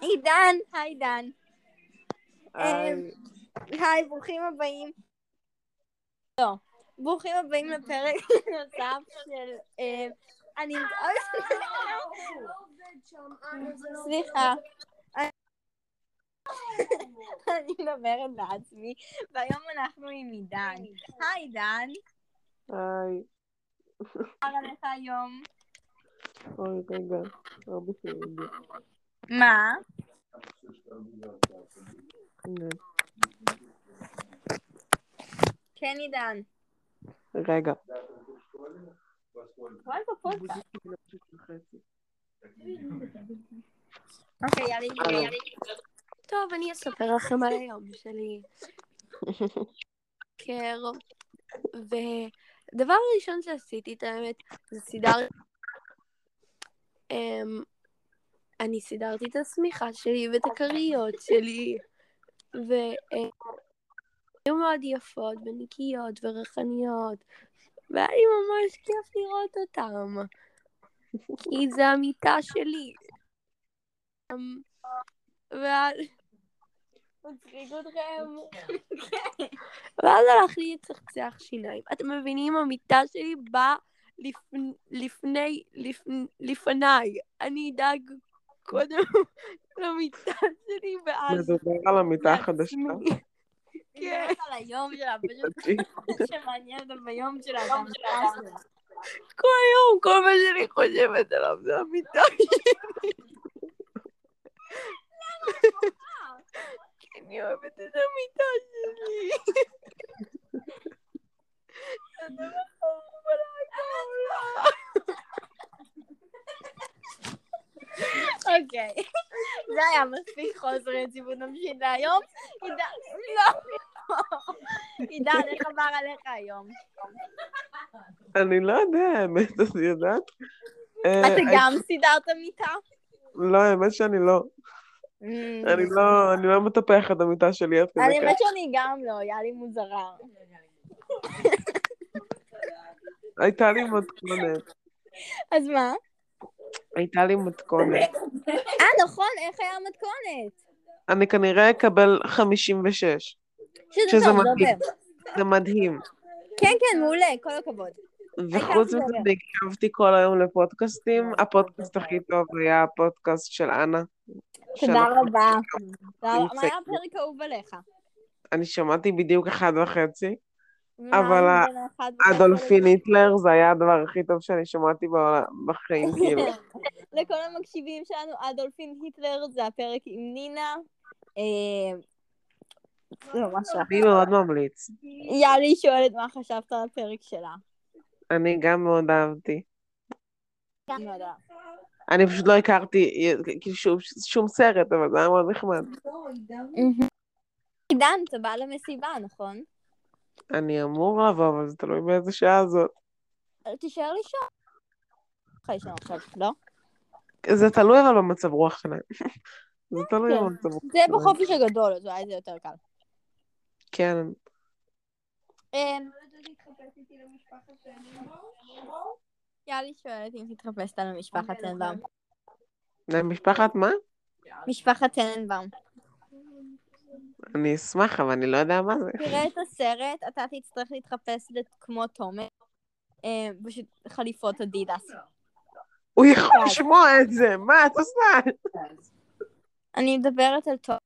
עידן, היי עידן. היי. ברוכים הבאים. לא, ברוכים הבאים לפרק נוסף של... אה, אני... סליחה. אני מדברת לעצמי, והיום אנחנו עם עידן. היי עידן, היי. מה עליך היום? שלי הגיע. מה? הנה. כן עידן. רגע. אוקיי. טוב, אני אספר לכם על היום שלי. קר. ודבר ראשון שעשיתי, את האמת, זה סידר... אמ, אני סידרתי את השמיכה שלי ואת הכריות שלי, והן היו מאוד יפות ונקיות וריחניות, והיה לי ממש כיף לראות אותם, כי זה המיטה שלי. אמ, ואז... מצחיק אתכם. ואז הלך לי לצחצח שיניים. אתם מבינים? המיטה שלי באה לפ- לפני, לפ- לפניי. אני אדאג קודם למיטה שלי ואז מדובר על המיטה החדשה. כן. כן. על היום שלה, פשוט שמעניין אותה ביום שלה, גם שלה. כל היום, כל מה שאני חושבת עליו זה המיטה שלי. כי אני אוהבת את המיטה שלי. זה הדבר. אוקיי. זה היה מספיק חוסר יציבות נמשיך להיום. עידן, לא. עידן, איך עבר עליך היום? אני לא יודע, האמת, את יודעת? אה, אתה גם סידרת מיטה? לא, האמת שאני לא. אני לא, אני לא מטפח את המיטה שלי עד כדי אני כך. האמת שאני גם לא, היה לי מוזרה. הייתה לי מתכונת. אז מה? הייתה לי מתכונת. אה, נכון, איך היה המתכונת? אני כנראה אקבל 56. שזה טוב, מדהים. זה מדהים. כן, כן, מעולה, כל הכבוד. וחוץ מזה, מעולה. הקשבתי כל היום לפודקאסטים. הפודקאסט הכי טוב היה הפודקאסט של אנה. תודה רבה. מה. היה הפרק האהוב עליך? אני שמעתי בדיוק אחד וחצי. אבל אדולפין היטלר זה היה הדבר הכי טוב שאני שמעתי בחיים, כאילו. לכל המקשיבים שלנו, אדולפין היטלר זה הפרק עם נינה. אה, זה ממש רע. אני מאוד ממליץ. יאלי שואלת מה חשבת על הפרק שלה. אני גם מאוד אהבתי. לא. אני פשוט לא הכרתי כאילו, שום סרט, אבל זה היה מאוד נחמד. עידן, אתה בא למסיבה, נכון? אני אמור לבוא, אבל זה תלוי באיזה שעה זאת. תישאר לישון. לך לישון עכשיו, לא? זה תלוי אבל במצב רוח שלהם. זה תלוי כן. במצב רוח זה שלהם. בחופש הגדול, אז אולי זה יותר קל. כן. אמ, יאלי שואלת אם תתחפשת על משפחת טננבאום. למשפחת מה? משפחת טננבאום. אני אשמח, אבל אני לא יודע מה זה. תראה את הסרט, אתה תצטרך להתחפש כמו תומר. אמ, פשוט חליפות אדידס. הוא יכול לשמוע את זה, מה את עושה? אני מדברת על תומר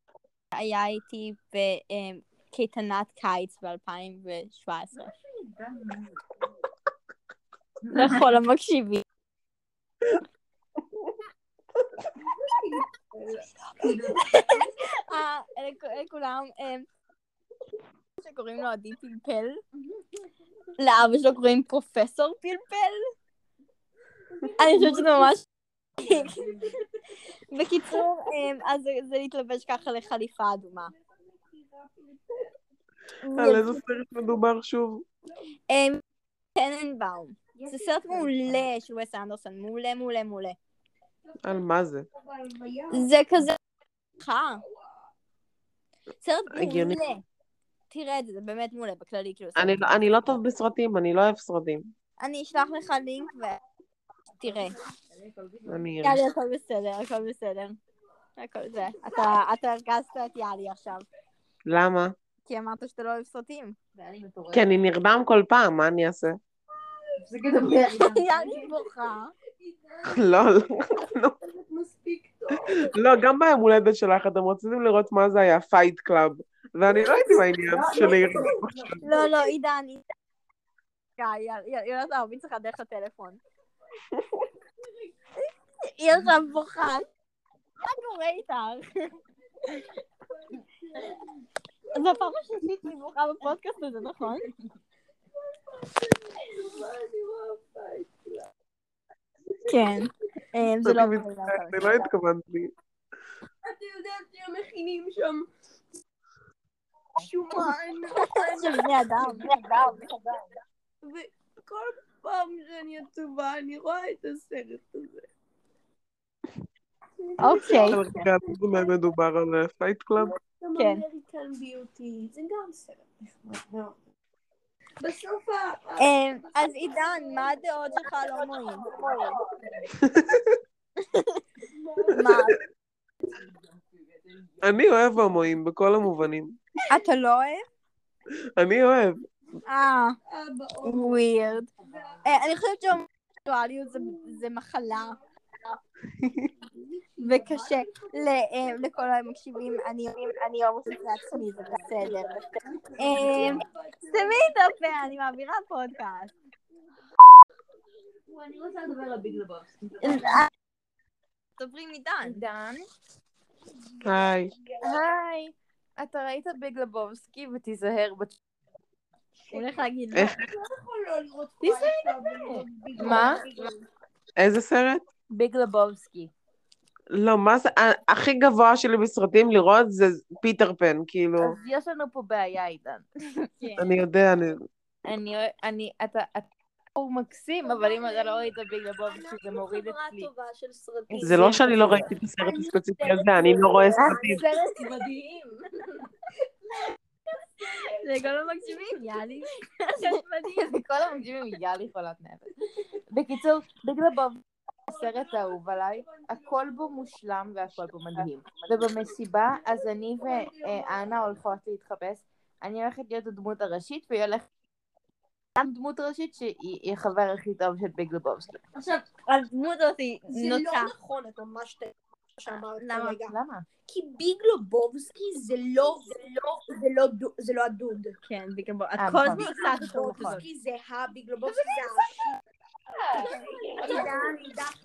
שהיה איתי בקייטנת קיץ ב-2017. לכל המקשיבים. אה, לכ- לכולם, אה, שקוראים לו עדי פלפל. לאבא שלו קוראים פרופסור פלפל. אני חושבת שזה ממש... בקיצור, אה, אז זה- להתלבש ככה לחליפה אדומה. על איזה סרט מדובר שוב? טננבאום. זה סרט מעולה של וס אנדרסון, מעולה, מעולה, מעולה. על מה זה? זה כזה... סרט. מעולה. תראה את זה, זה באמת מעולה, בכללי, כאילו. אני לא- אני לא טוב בסרטים, אני לא אוהב סרטים. אני אשלח לך לינק תראה. אני אראה. יאללה, הכל בסדר, הכל בסדר. הכל זה. אתה אתה הרגזת את יאלי עכשיו. למה? כי אמרת שאתה לא אוהב סרטים. כי אני נרדם כל פעם, מה אני אעשה? יאלי בוכה. לא, לא. לא, גם ביום הולדת שלך אתם רציתם לראות מה זה היה פייט קלאב, ואני לא הייתי בעניין של להירדם עכשיו. לא, לא, עידן, עידן. יונתן ארבין צריכה דרך הטלפון. היא עכשיו בוכה. מה קורה איתך? זו הפעם השלישית שהיא בוכה בפודקאסט הזה, נכון? כן. אה, זה לא... אני לא התכוונתי. אתה יודע שהם מכינים שם שומן. של בני אדם. וכל פעם שאני עצובה אני רואה את הסרט הזה. אוקיי. רגע, במה מדובר על פייט קלאב? גם כן. אמריקן ביוטי, זה גם סרט נחמד מאוד. בסוף ה... אה, אז עידן, מה הדעות שלך על הומואים? מה? אני אוהב הומואים בכל המובנים. אתה לא אוהב? אני אוהב. אה, אבא, ווירד. אני חושבת שהומוסקסואליות זה- זה מחלה. וקשה ל- לכל המקשיבים, אני אני הומוסקסואלית לעצמי, זה בסדר. אה, שימי את הפה, אני מעבירה פודקאסט. אני רוצה לדבר על ביג לבוסקי. אה, דברי מדן. דן, היי. היי, אתה ראית ביג לבובסקי ותיזהר בת... הוא הולך להגיד לא. איך? מה? איזה סרט? ביג לבובסקי. לא, מה זה, ה- הכי גבוה שלי בסרטים לראות זה פיטר פן, כאילו, אז יש לנו פה בעיה, עידן. כן. אני יודע, אני... אני, אני, אתה, אתה, הוא מקסים, אבל אם אתה לא ראית ביג לבובסקי זה מוריד אצלי. זה לא שאני לא ראיתי את הסרט הספציפי הזה, אני לא רואה סרטים. סרט מדהים. לכל המקשיבים, יאללה. כל המקשיבים יאללה חולת נפש. בקיצור, ביג לבובסקי הסרט האהוב עליי, הכל בו מושלם והכל בו מדהים. ובמסיבה, אז אני ואנה הולכות להתחפש. אני הולכת להיות הדמות הראשית, והיא הולכת... גם דמות ראשית שהיא החבר הכי טוב של ביג לבובסקי. עכשיו, הדמות הזאת היא זה לא. נכון, את ממש שאמרת למה? כרגע. למה? כי ביגלובובסקי זה לא, זה לא, זה לא, זה לא הדוד. כן, בגלל בו. את כל. הזמן עושה את זה נכון. ביגלובובסקי זה הביגלובובסקי זה עידן,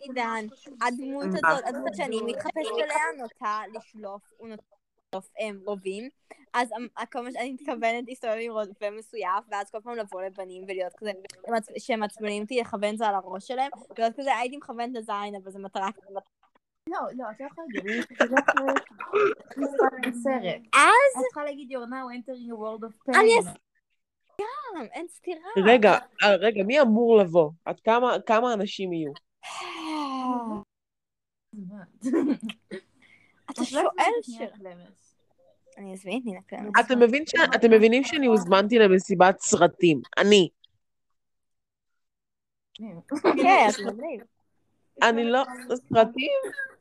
עידן, הדמות? הזאת, הדמות שאני מתחפשת אליה נוטה לשלוף, הוא נוטה לשלוף רובים, אז אמ- כל מה שאני מתכוונת להסתובב עם רובה מסויף, ואז כל פעם לבוא לבנים ולהיות כזה, שהם מעצבנים אותי, לכוון את זה על הראש שלהם, ולהיות כזה, הייתי מכוונת לזין, אבל זה מטרה. לא, לא, את לא יכולה להגיד, זה לא צריך בסרט. אז את צריכה להגיד, you're now entering a world of pain. גם, אין סתירה. רגע, אה, רגע, מי אמור לבוא? עד כמה כמה אנשים יהיו? אתה שואל שאלה. אני אזמין את נינה קלמנס. אתם מבין ש- אתם מבינים שאני הוזמנתי למסיבת סרטים. אני. כן, אתה מגניב. אני לא... סרטים?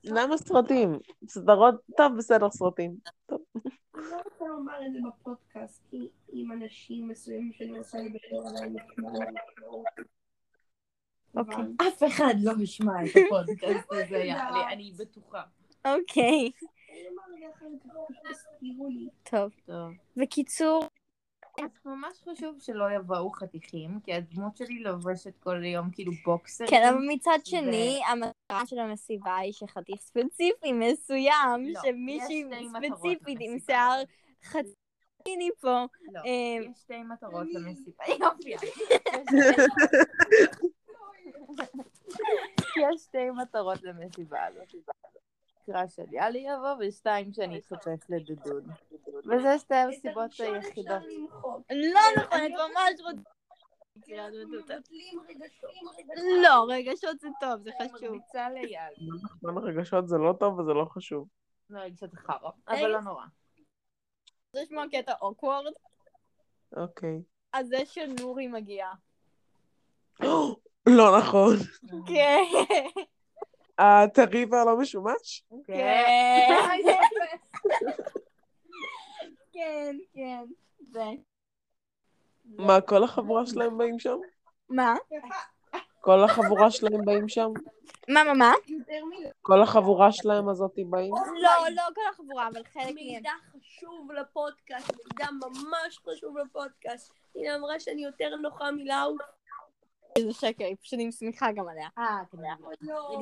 למה סרטים? סדרות? טוב, בסדר, סרטים. אני לא רוצה לומר את זה בפודקאסט, כי עם אנשים מסוימים שאני רוצה לדבר עליהם ישמעו משמעות. אוקיי. אף אחד לא ישמע את הפודקאסט הזה, יאללה, אני בטוחה. אוקיי. טוב. טוב. בקיצור, אז ממש חשוב שלא יבואו חתיכים, כי הדמות שלי לובשת כל היום כאילו בוקסרים. כן, אבל מצד שני, המטרה של המסיבה היא שחתיך ספציפי מסוים, לא, שמישהי ספציפית עם. שיער חציני פה. לא, אה, יש שתי מטרות למסיבה. יופי. יש שתי מטרות למסיבה הזאת. קרא של יאלי יבוא, ושתיים שאני אתחפש לדודון. וזה שתי הסיבות היחידות. לא נכון, את ממש רוצה... לא, רגשות זה טוב, זה חשוב. ביצה ליאלי. נכון, הרגשות זה לא טוב וזה לא חשוב. לא, רגשות זה חרא, אבל לא נורא. זה לשמוע קטע אוקוורד, אוקיי. אז זה שנורי מגיעה. לא נכון. כן. הטרי והלא משומש? כן. כן, כן. זה. מה, כל החבורה שלהם באים שם? מה? כל החבורה שלהם באים שם? מה, מה, מה? כל החבורה שלהם הזאת באים? לא, לא כל החבורה, אבל חלק מהם. מידע חשוב לפודקאסט, מידע ממש חשוב לפודקאסט. היא אמרה שאני יותר נוחה מלאו. איזה שקר, היא פשוט עם שמיכה גם עליה. אה, כן. לא.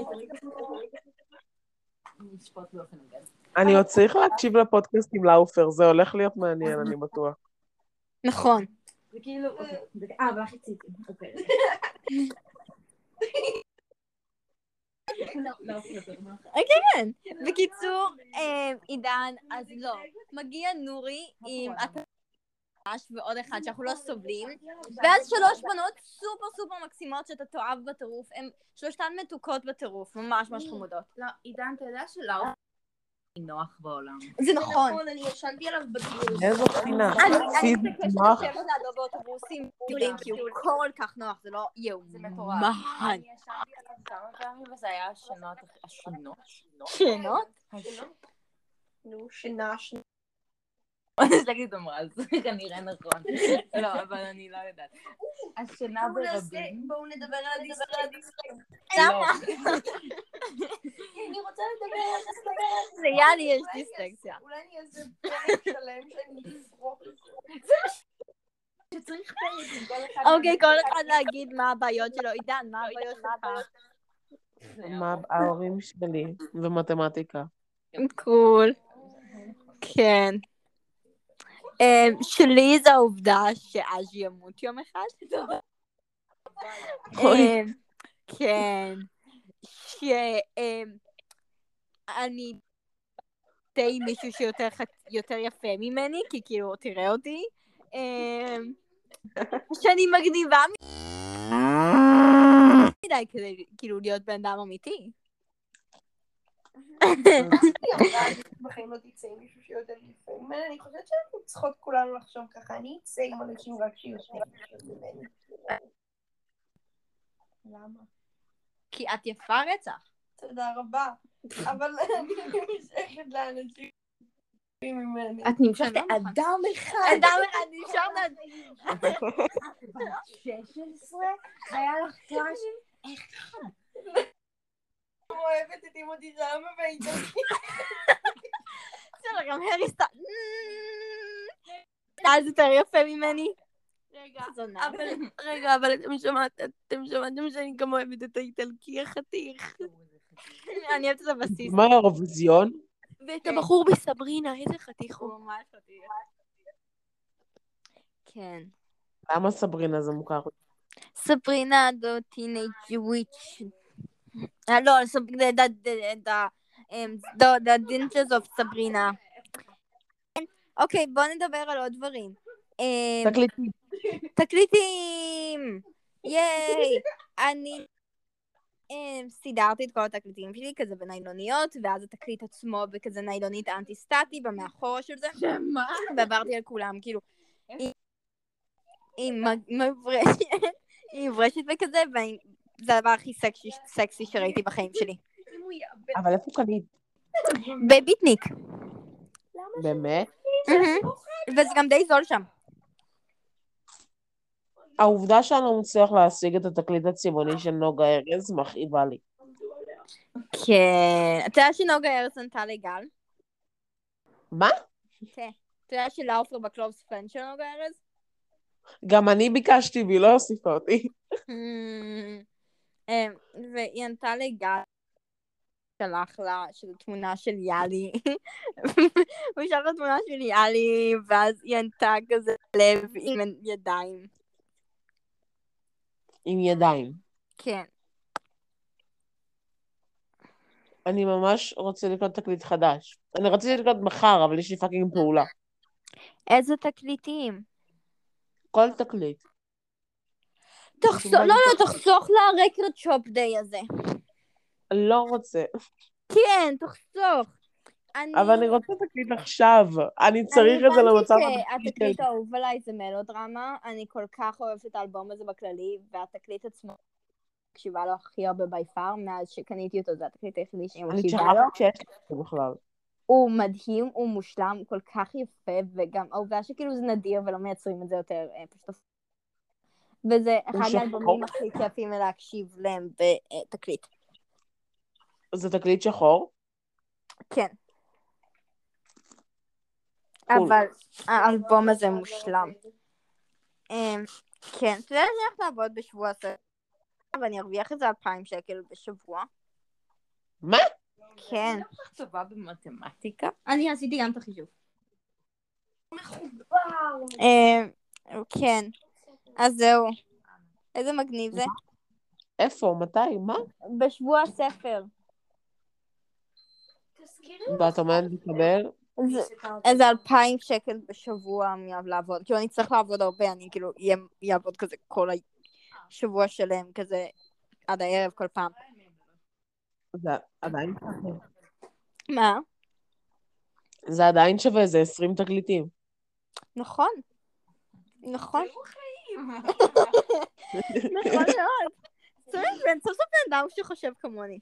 אני עוד צריך להקשיב לפודקאסט עם לאופר, זה הולך להיות מעניין, אני בטוח. נכון. זה כאילו, אוקיי, זה- אה, אבל הכי ציטי. אוקיי. לא. כן. בקיצור, אה, עידן, אז לא. מגיע נורי עם התנ"ש ועוד אחד שאנחנו לא סובלים, ואז שלוש בנות סופר סופר מקסימות שאתה תאהב בטירוף, הן שלושתן מתוקות בטירוף, ממש ממש חמודות. לא, עידן, אתה יודע שלאו נוח בעולם. זה נכון. נכון, אני ישנתי עליו בדיון. איזו בחינה. אני מתעקשת. לשבת לידו באוטובוסים טיולים, כי הוא כל כך נוח, זה לא זה מטורף. יאומן. אני ישבתי עליו כמה פעמים וזה היה השונות, השונות? שאלות? נו, שינה, שינה. יש להגיד אמרה, זה כנראה נכון. לא, אבל אני לא יודעת. השינה ברבים. בואו נדבר על הדיסטרקציה. למה? אני רוצה לדבר על הדיסטרקציה. ליאלי יש דיסטקציה. אולי אני אעשה פרק שלם שאני זה. שצריך פרק עם כל אחד. אוקיי, כל אחד להגיד מה הבעיות שלו. עידן, מה הבעיות שלך? מה ההורים שלי ומתמטיקה. קול. כן. אמ, שלי זה העובדה שאז'י ימות יום אחד. אמ, כן. שאני די מישהו שיותר יפה ממני, כי כאילו, תראה אותי. אמ, שאני מגניבה מדי כדי כאילו להיות בן אדם אמיתי. בחיים לא תצא עם מישהו שיותר יפה ממני, אני חושבת שאנחנו צריכות כולנו לחשוב ככה, אני אצא עם אנשים רק ממני. למה? כי את יפה רצח. תודה רבה. אבל אני נמשכת לאנשים ממני. את נמשכת לא. לאדם אחד. אדם אחד נשאר לה... 16? והיה לך קראש אוהבת את אימותי שלמה והייתה בסדר, גם הרי סתם... אז יותר יפה ממני. רגע. אבל, רגע, אבל אתם שמעת, אתם שמעתם שאני גם אוהבת את האיטלקי החתיך. אני אוהבת את הבסיס. מה האירוויזיון? ואת הבחור בסברינה, איזה חתיך הוא. הוא ממש חתיך. כן. למה סברינה זה מוכר? סברינה the teenage witch. אה, לא, סברינה, the, the, the, um, the, the dangers of סברינה. אוקיי, בואו נדבר על עוד דברים. אמ, תקליטים. תקליטים! ייי! אני אמ, סידרתי את כל התקליטים שלי כזה בניילוניות, ואז התקליט עצמו בכזה ניילונית אנטי-סטטי במאחורה של זה. שמה? ועברתי על כולם, כאילו, עם מברשת וכזה, וזה הדבר הכי סקסי, סקסי שראיתי בחיים שלי. אבל איפה קנית? בביטניק. באמת? וזה גם די זול שם. העובדה שאני לא מצליח להשיג את התקליט הצבעוני של נוגה ארז מכאיבה לי. כן. אתה יודע שנוגה ארץ ענתה לגל? מה? אתה יודע שלאופר בקלובס פן של נוגה ארז? גם אני ביקשתי והיא לא הוסיפה אותי. אמ, והיא ענתה לגל, שלח לה, שזו תמונה של יאלי. הוא שלח לה תמונה של יאלי, ואז היא ענתה כזה לב עם ידיים. עם ידיים. כן. אני ממש רוצה לקנות תקליט חדש. אני רציתי לקנות מחר, אבל יש לי fucking פעולה. איזה תקליטים? כל תקליט. תחסוך, לא, לא, תחסוך ל record shop day הזה. לא רוצה. כן, תחסוך. אני... אבל אני רוצה תקליט עכשיו. אני צריך את זה למצב אני הבנתי שהתקליט האהוב עליי זה מלודרמה, אני כל כך אוהבת את האלבום הזה בכללי, והתקליט עצמו מקשיבה לו הכי הרבה בי פאר, מאז שקניתי אותו, זה התקליט היחידי שאני אני מקשיבה לו. שכחתי שיש לי בכלל. הוא מדהים, הוא מושלם, הוא כל כך יפה, וגם העובדה שכאילו זה נדיר ולא מייצרים את זה יותר, אה, פשוט... וזה אחד שחור? מהאלבומים הכי כיפים להקשיב להם בתקליט. זה תקליט שחור? כן. אבל האלבום הזה מושלם. אמ, כן, אתה יודע שאני הולכת לעבוד בשבוע הזה, ואני ארוויח איזה אלפיים שקל בשבוע. מה? כן. טובה במתמטיקה? אני עשיתי גם את החישוב. אמ, כן, אז זהו. איזה מגניב זה. איפה? מתי? מה? בשבוע הספר. ואת עומדת לקבל? זה- איזה אלפיים שקל בשבוע לעבוד. כאילו, אני צריך לעבוד הרבה, אני כאילו אעבוד כזה כל השבוע שלם, כזה עד הערב כל פעם. זה עדיין שווה. מה? זה עדיין שווה, זה 20 תקליטים. נכון. נכון. נכון מאוד. זאת אומרת, בן- סוף סוף בן אדם שחושב כמוני.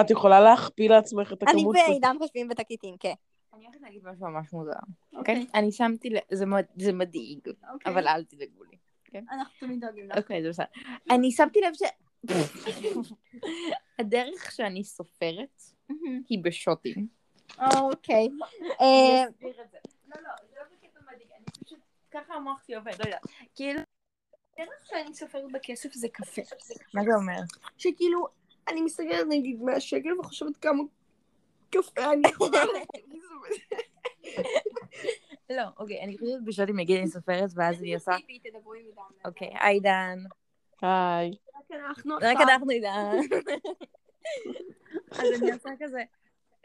את יכולה להכפיל לעצמך את אני הכמות. ועידן חושבים בתקליטים, כן. אני הולכת להגיד משהו ממש מוזר. אוקיי? אני שמתי לב, זה זה מדאיג, אבל אל תדאגו לי. אנחנו תמיד דואגים לך. אוקיי, זה בסדר. אני שמתי לב ש... הדרך שאני סופרת היא בשוטים. אוקיי. אה, לא, לא, זה לא בקטע מדאיג, אני פשוט... ככה המוח שלי עובד, לא יודעת. כאילו, הדרך שאני סופרת בכסף זה קפה. מה זה אומר? שכאילו, אני מסתכלת נגיד 100 שקל וחושבת כמה קפה אני יכולה לא, אוקיי, אני חושבת בשוטים, נגיד אני סופרת, ואז אני עושה... אוקיי, היי דן. היי. רק אנחנו רק עכשיו. אנחנו עידן. אז אני עושה כזה,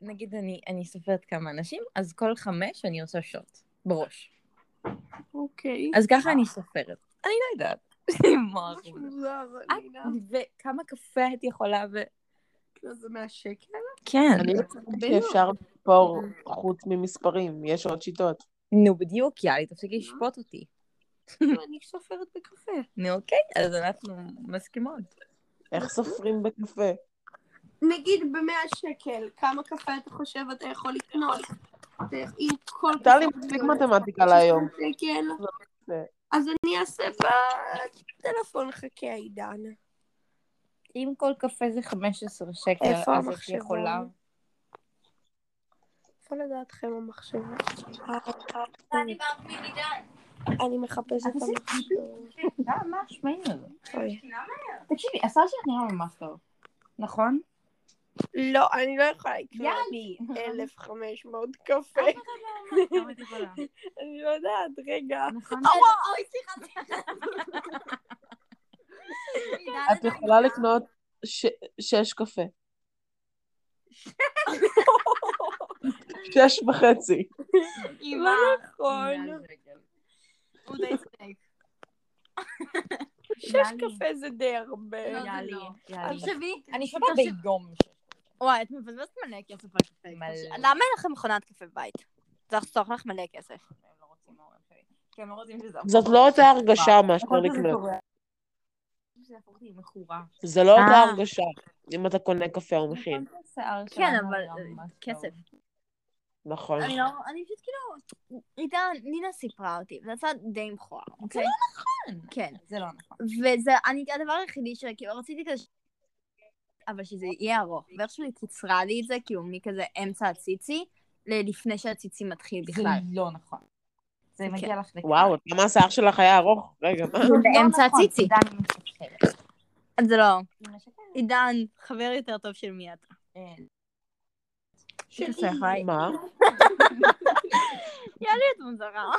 נגיד אני, אני סופרת כמה אנשים, אז כל חמש אני עושה שוט בראש. אוקיי. אז ככה אני סופרת. אני לא יודעת. ממש? מוזר. וכמה קפה את יכולה ו... כאילו, זה 100 שקל? כן. אני לא חושבת שאפשר לספור חוץ ממספרים, יש עוד שיטות. נו, בדיוק, יאללה, תפסיקי לשפוט אותי. אני סופרת בקפה. נו, אוקיי, אז אנחנו מסכימות. איך סופרים בקפה? נגיד ב-100 שקל, כמה קפה אתה חושב אתה יכול לקנות? עם כל הייתה לי קפה מספיק. מתמטיקה להיום. אז אני אעשה בטלפון חכה עידן. אם כל קפה זה 15 שקל, איפה אז את? יכולה... איפה לדעתכם המחשב? אני מחפשת את המחשב. מה השמעים הזה? תקשיבי, הסל שלך נראה ממש טוב. נכון? לא, אני לא יכולה לקנות יאללה. 1,500 קפה. כמה את יכולה? אני לא יודעת, רגע. נכון? אוי, סליחה. את יכולה לקנות שש קפה. שש וחצי. לא נכון. צודק. שש יאללה. קפה זה די הרבה. יאללי, יאללי. תחשבי, אני שותה ביום. וואי, את מבזבזת מלא כסף על קפה. מלא. למה אין לכם מכונת קפה בבית? זה יחסוך לך מלא כסף. לא. כי הם לא רוצים שזה... זאת לא אותה הרגשה מאשר להיות שזה לקנות. זה. זה לא אותה אה. הרגשה אם אתה קונה קפה או מכין. כן, אבל כסף. נכון. אני לא, אני פשוט כאילו, עידן, נינה סיפרה אותי, זה יצא די מכוער, אוקיי? נכון. כן. זה לא נכון. וזה, אני, הדבר היחידי שכאילו רציתי כזה, אבל שזה יהיה ארוך, ואיכשהו היא קיצרה לי את זה, כאילו מכזה אמצע הציצי, לפני שהציצי מתחיל זה בכלל. לא נכון. זה כן. מגיע לך לכאן. וואו, למה השיער שלך היה ארוך? רגע, מה? זה באמצע נכון, הציצי. זה לא. עידן, חבר יותר טוב של מי אתה. שלי. מה? יאללה, את מוזרה.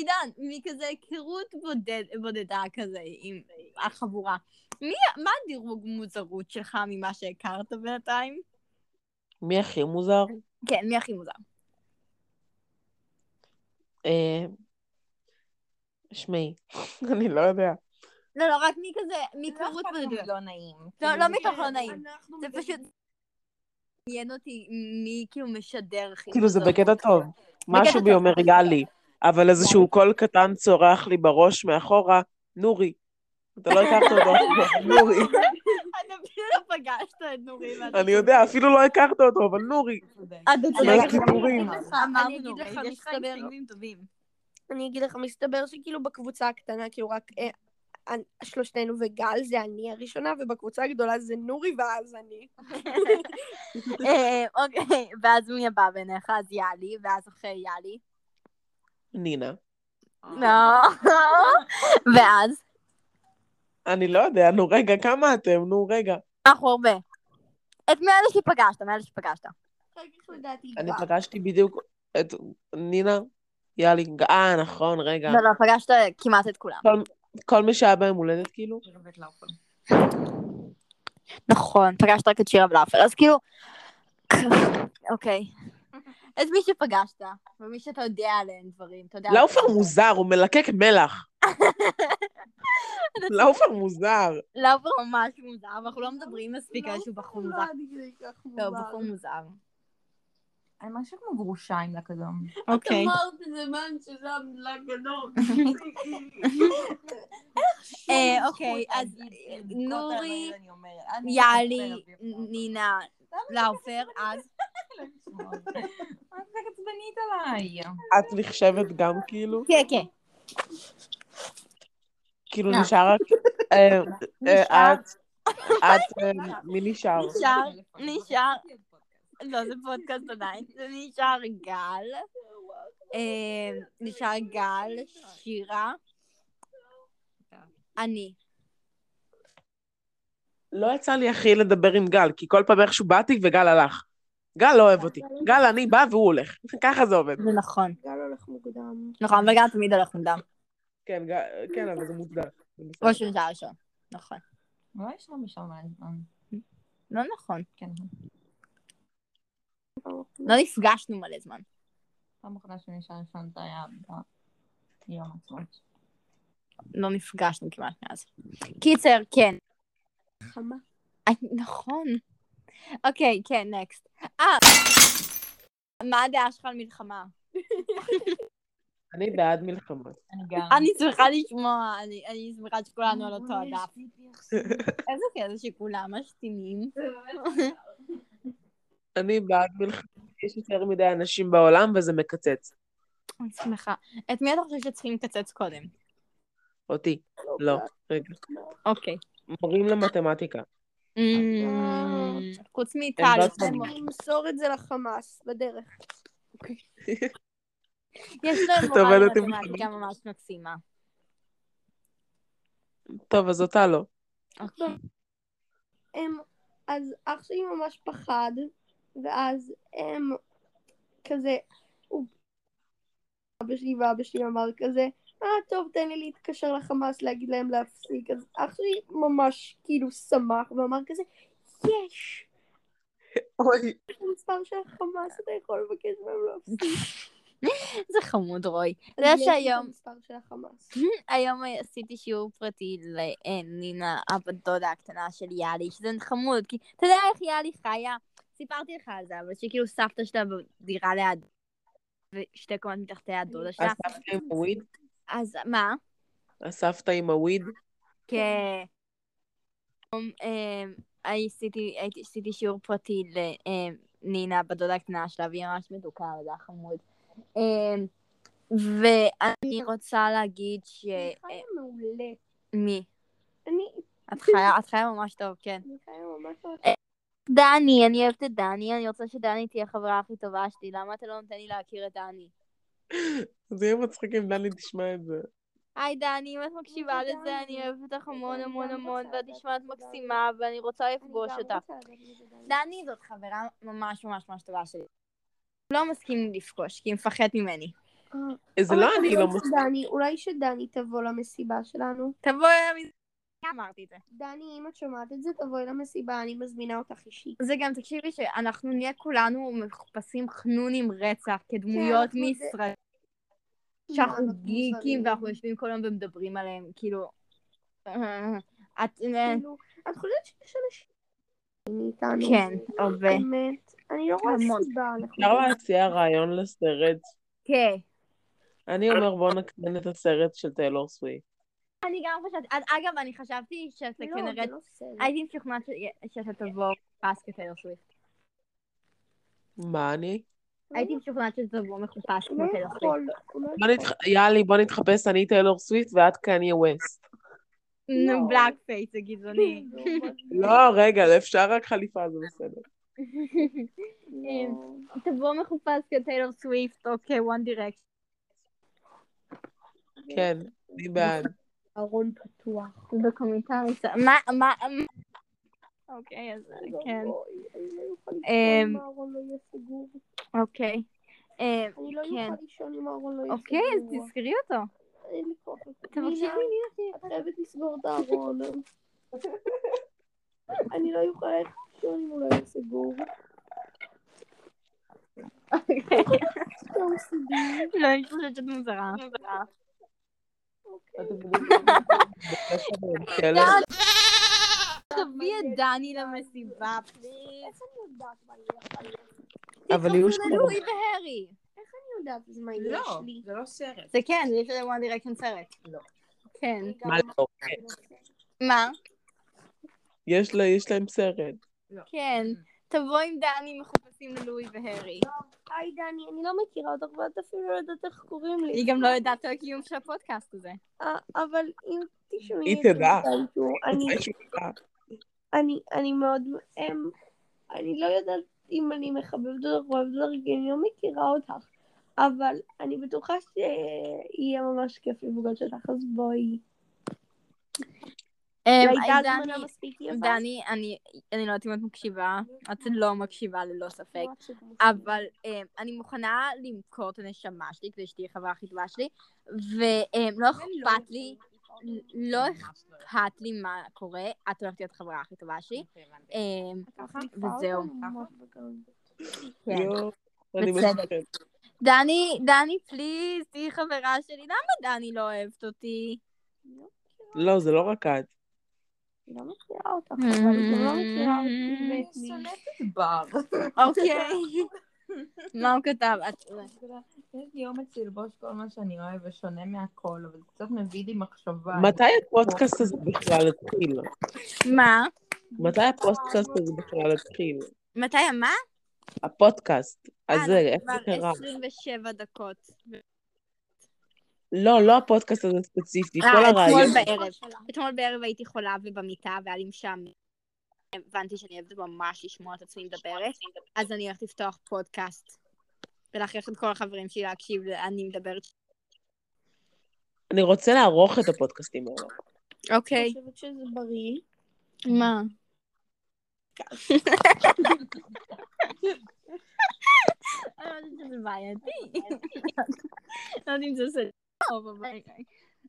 עידן, מכזה היכרות בודד, בודדה כזה עם החבורה. מי, מה הדירוג מוזרות שלך ממה שהכרת בינתיים? מי הכי מוזר? כן, מי הכי מוזר? אה, שמעי, אני לא יודע. לא, לא, רק מי כזה, מהיכרות בודדה. לא נעים. לא, לא מתוך לא נעים. זה פשוט... עניין אותי מי כאילו משדר הכי כאילו, זה. בקטע טוב. משהו. בי אומר יאללה, אבל איזשהו קול קטן צורח לי בראש מאחורה, נורי. אתה לא הכרת אותו, נורי. אתה אפילו לא פגשת את נורי. אני יודע, אפילו לא הכרת אותו, אבל נורי. אני אגיד לך, מסתבר-. אני אגיד לך, מסתבר שכאילו בקבוצה הקטנה, כאילו רק אה, אני- שלושתנו וגל, זה אני הראשונה, ובקבוצה הגדולה זה נורי ואז אני. אה, אוקיי, ואז מי הבא ביניך? אז יאלי, ואז אחרי יאלי. נינה. לא. ואז? אני לא יודע, נו רגע, כמה אתם? נו רגע. אנחנו הרבה. את מי אלה שפגשת? מאלה שפגשת. אני פגשתי בדיוק את נינה, יאלי, אה, נכון, רגע. לא, לא, פגשת כמעט את כולם. כל מי שהיה ביום הולדת, כאילו. נכון, פגשת רק את שירה ולאפר, אז כאילו... אוקיי. את מי שפגשת, ומי שאתה יודע עליהם דברים, אתה יודע... לאופר מוזר, הוא מלקק מלח. לאופר מוזר. לאופר ממש מוזר, ואנחנו לא מדברים מספיק על שהוא בחור מוזר. לא, הוא בחור מוזר. אני משהו כמו גרושיים לכדום. אוקיי. אמרת את זה מן שזה המילה גדול. אה, אוקיי, אז נורי, יאלי, נינה, לאופר, אז... את עצבנית עליי. את נחשבת גם כאילו? כן, כן. כאילו לא. נשאר רק... אה, אה, את, את, אה, מי נשאר? נשאר, נשאר, לא, זה פודקאסט עדיין, זה נשאר גל, נשאר גל, שירה, אני. לא יצא לי הכי לדבר עם גל, כי כל פעם איכשהו באתי וגל הלך. גל לא אוהב אותי. גל, אני בא והוא הולך. ככה זה עובד. זה נכון. גל הולך מוקדם. נכון, וגם תמיד הולך מוקדם. כן, כן, אבל זה בסדר. או שהוא נשאר ראשון. נכון. אולי יש לנו משם מלא זמן. לא נכון. כן. לא נפגשנו מלא זמן. פעם אחרונה שנשאר ראשון זה היה ביום העצמאות. לא נפגשנו כמעט מאז. קיצר, כן. חמה. אה, נכון. אוקיי, כן, נקסט. אה, מה הדעה שלך על מלחמה? אני בעד מלחמות. אני גם. אני שמחה לשמוע, אני אני שמחה שכולנו על אותו הדף. איזה כיף שכולם משתינים. אני בעד מלחמות. יש יותר מדי אנשים בעולם וזה מקצץ. אני שמחה. את מי אתה חושב שצריכים לקצץ קודם? אותי. לא. רגע. אוקיי. מורים למתמטיקה. אמ, חוץ מטל, לא. נמסור את זה לחמאס בדרך. יש להם מורה למתמטיקה ממש מקסימה. טוב, אז אותה לא. אוקיי. הם, אז אח שלי ממש פחד, ואז הם כזה, אבא שלי ואבא שלי אמר כזה, אה טוב תן לי להתקשר לחמאס להגיד להם להפסיק, אז אח שלי ממש כאילו שמח ואמר כזה, יש, אוי. יש מספר של החמאס, אתה יכול לבקש מהם להפסיק. זה חמוד, רוי. אתה יודע שהיום, המספר של החמאס. היום עשיתי שיעור פרטי לנינה, הבת דודה הקטנה של יאלי, שזה חמוד, כי אתה יודע איך יאלי חיה? סיפרתי לך על זה, אבל שכאילו סבתא שלה בדירה ליד, ושתי קומות מתחתיה הדודה שלה, הסבתא עם הוויד? אז מה? הסבתא עם הוויד? כן. אמ, אמ, עשיתי שיעור פרטי לנינה, בדודה הקטנה שלה, והיא ממש מתוקה, וזה היה חמוד. אמ, ואני רוצה להגיד ש... אני חיה מעולה. מי? אני את חיה, את חיה ממש טוב, כן. אני חיה ממש טוב. דני, אני אוהבת את דני, אני רוצה שדני תהיה החברה הכי טובה שלי, למה אתה לא נותן לי להכיר את דני? זה יהיה מצחיק אם דני תשמע את זה. היי דני, אם את מקשיבה לזה, אני אוהבת אותך המון המון המון, ואת נשמעת מקסימה, ואני רוצה לפגוש אותך. דני זאת חברה ממש ממש ממש טובה שלי. לא מסכים לי לפגוש, כי היא מפחד ממני. זה לא אני לא. דני, אולי שדני תבוא למסיבה שלנו. תבואי אליי, אמרתי את זה. דני, אם את שומעת את זה, תבואי למסיבה, אני מזמינה אותך אישית. זה גם, תקשיבי שאנחנו נהיה כולנו מחפשים חנונים רצח כדמויות כן, מישראל. שאנחנו אנחנו גיקים. ואנחנו יושבים כל היום ומדברים עליהם, כאילו... את... כאילו, את חושבת שיש אנשים מאיתנו? כן, הרבה. באמת, אני לא רואה. סיבה. אפשר להציע רעיון לסרט? כן. אני אומר בוא נקרן את הסרט של טיילור סוויפט. אני גם חשבתי, אז אגב, אני חשבתי שאתה לא, כנראה, לא. הייתי משוכנעת שאתה תבוא מחופש כטיילור סוויפט. מה אני? הייתי משוכנעת שאתה תבוא מחופש הוא כמו לא טיילור סוויפט. לא בוא יאללה, בוא נתחפש, אני טיילור סוויפט ואת קניה ווסט. נו, blackface, זה גזעני. לא, רגע, אפשר רק חליפה, זה בסדר. תבוא מחופש כטיילור סוויפט או כ One Direction. כן, אני בעד. ארון פתוח. מה, מה, מה- אוקיי, אז כן. אני לא אוכל לישון אמ, אם הארון לא יהיה סגור. אוקיי. אמ, אני לא כן. אוכל לישון אם הארון לא יהיה סגור. אוקיי, אז תזכרי אותו. אין לי כוח. תבקשי ממני. את חייבת לסגור את הארון. אני לא אוכל לישון אם הוא לא יהיה סגור. לא, אני חושבת שאת מוזרה. תביא את דני למסיבה, please. איך אני יודעת מה יהיה? אבל יהיו תתחברו ללואי והרי. איך אני יודעת מה יש לא, לי? זה לא סרט. זה כן, יש ל One Direction סרט. לא. כן. מה לא? מה? יש לה- יש להם סרט. כן. תבוא עם דני מחופשים ללואי והרי. היי דני, אני לא מכירה אותך ואת אפילו לא יודעת איך קוראים לי. היא גם לא יודעת על הקיום של הפודקאסט הזה. אה, אבל אם תשמעי היא את זה תדע. אני-. אני, אני מאוד, הם, אני לא יודעת אם אני מחבבת אותך או אוהבת אותך, כי אני לא מכירה אותך, אבל אני בטוחה שיהיה ממש כיף לפגוש אותך, אז בואי. אמ, לא דני- אני לא יודעת אם את מקשיבה, את לא מקשיבה ללא ספק, אבל אמ, אני מוכנה למכור את הנשמה שלי כדי שתהיה חברה הכי טובה שלי, ולא אכפת לי, לא אכפת לי מה קורה, את הולכת להיות החברה הכי טובה שלי. אמ, וזהו. כן. דני, דני, פליז, תהיי חברה שלי. למה דני לא אוהבת אותי? לא, זה לא רק את. אני לא מכירה אותך, אבל אני גם לא מכירה אותי אני ואת מי. שונאת את בר. אוקיי. מה הוא כתב? את- יש לי אומץ ללבוש כל מה שאני אוהב ושונה מהכל, אבל זה קצת מביא לי מחשבה. מתי הפודקאסט הזה בכלל התחיל? מה? מתי הפודקאסט הזה בכלל התחיל? מתי מה? הפודקאסט הזה, אה, איך כבר זה קרה? 27 דקות. לא, לא הפודקאסט הזה ספציפית, אה, כל אתמול הרעיון. בערב. אתמול בערב הייתי חולה ובמיטה והיה לי משעמם. הבנתי שאני אוהבת ממש לשמוע את עצמי מדברת, אז אני הולכת לפתוח פודקאסט. ולהכריח את כל החברים שלי להקשיב, אני מדברת. אני רוצה לערוך את הפודקאסטים האלה. אוקיי. אני חושבת שזה בריא. מה? אני לא יודעת שזה בעייתי. לא יודעת אם זה עושה טוב, אבל...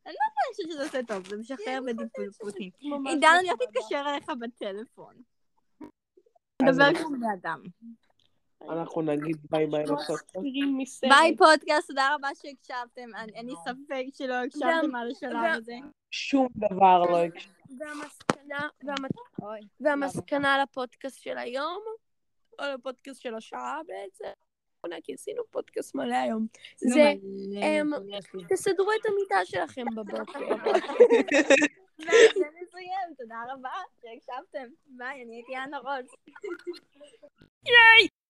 אני לא חושבת שזה עושה טוב, זה משחרר בדיפולפוטים. ממש עידן, אני לא הולכת להתקשר אליך בטלפון. נדבר אנחנו- כמו בני אדם. אנחנו נגיד ביי ביי לפודקאסט. ביי פודקאסט, תודה רבה שהקשבתם. אני- אין לי ספק שלא הקשבתם עד השלב הזה. שום דבר לא אוי. והמסקנה לפודקאסט של היום, או לפודקאסט של השעה בעצם, כי עשינו פודקאסט מלא היום. זה, אמ, תסדרו את המיטה שלכם בבוקר. וזה נסיים, תודה רבה שהקשבתם. ביי, אני הייתי אנה רוז. ייי!